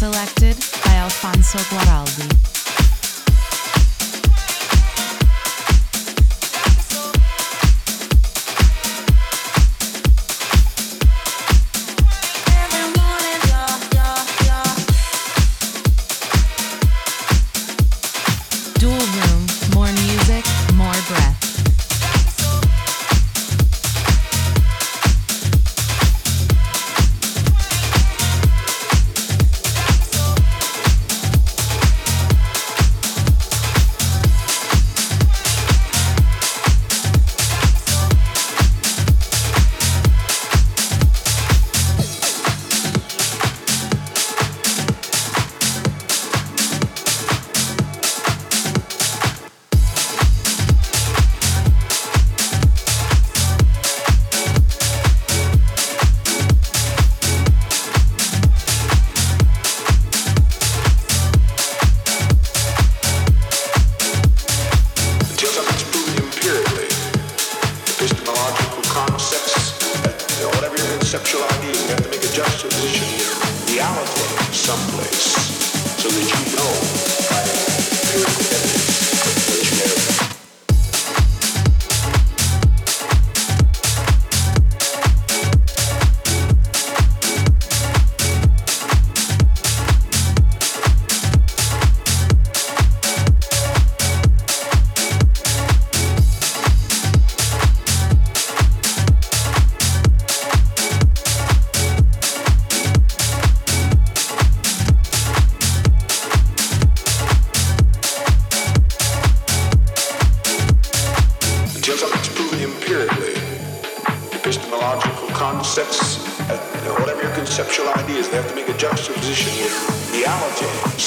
Selected by Alfonso Guaraldi.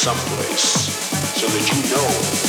someplace so that you know